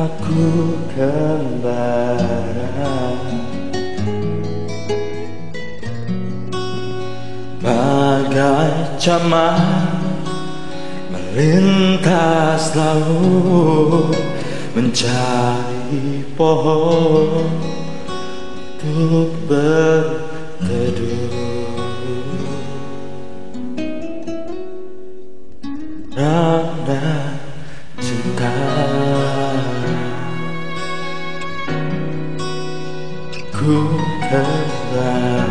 aku kembara Bagai caman melintas laut Mencari pohon untuk berteduh. Rada cinta. Ku kembali.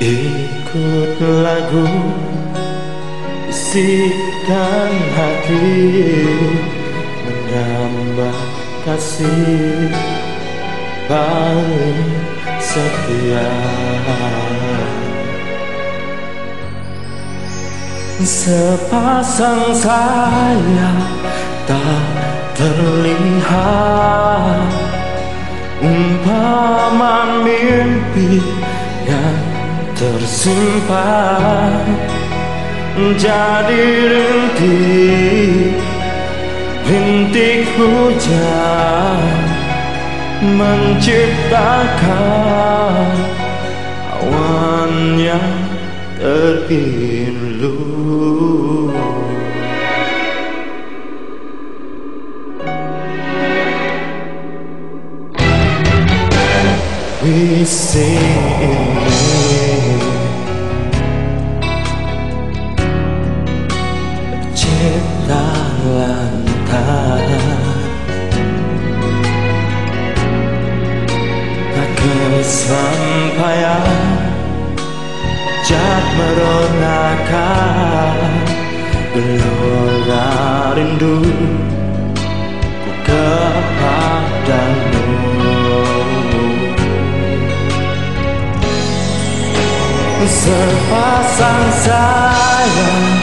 Ikut lagu bisikan hati Menambah kasih paling setia. Sepasang sayap tak terlihat Umpama mimpi yang tersimpan Jadi rintik, rintik hujan Menciptakan awan yang terpilu we sing Tak kesampaian Jak meronakan Gelora rindu Ku kepadamu Sepasang sayang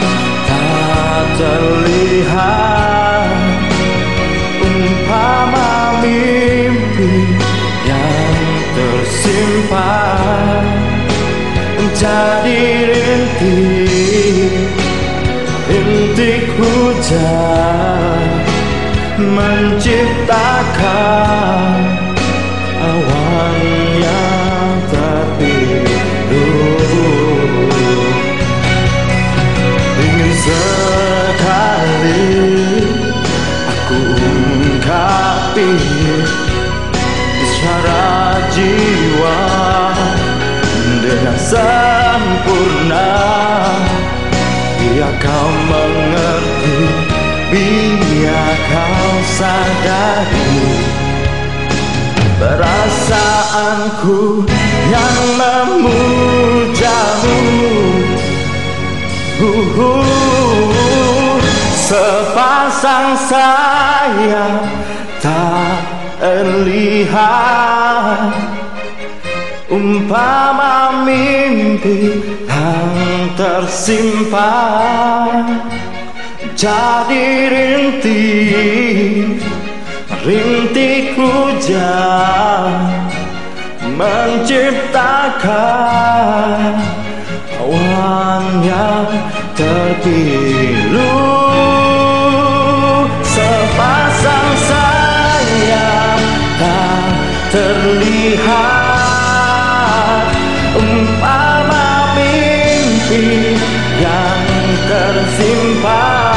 tersimpan Jadi rintik, rintik hujan Menciptakan awan yang terpilu Isyarat jiwa sempurna. Biar kau mengerti Biar kau sadari. Perasaanku yang memujamu. Uh, uh, Sepasang sayang tak terlihat Umpama mimpi yang tersimpan Jadi rintik, rintik hujan Menciptakan awan yang terpilu Sepasang sayap tak terlihat yang tersimpan.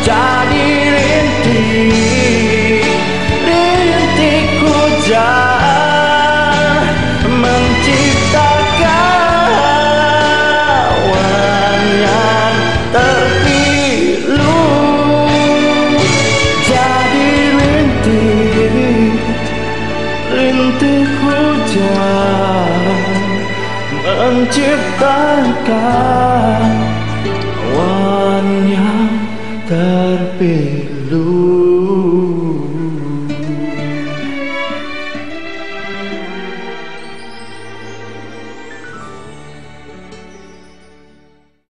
Jadi rintik, rintik hujan hơn chiếc tan ca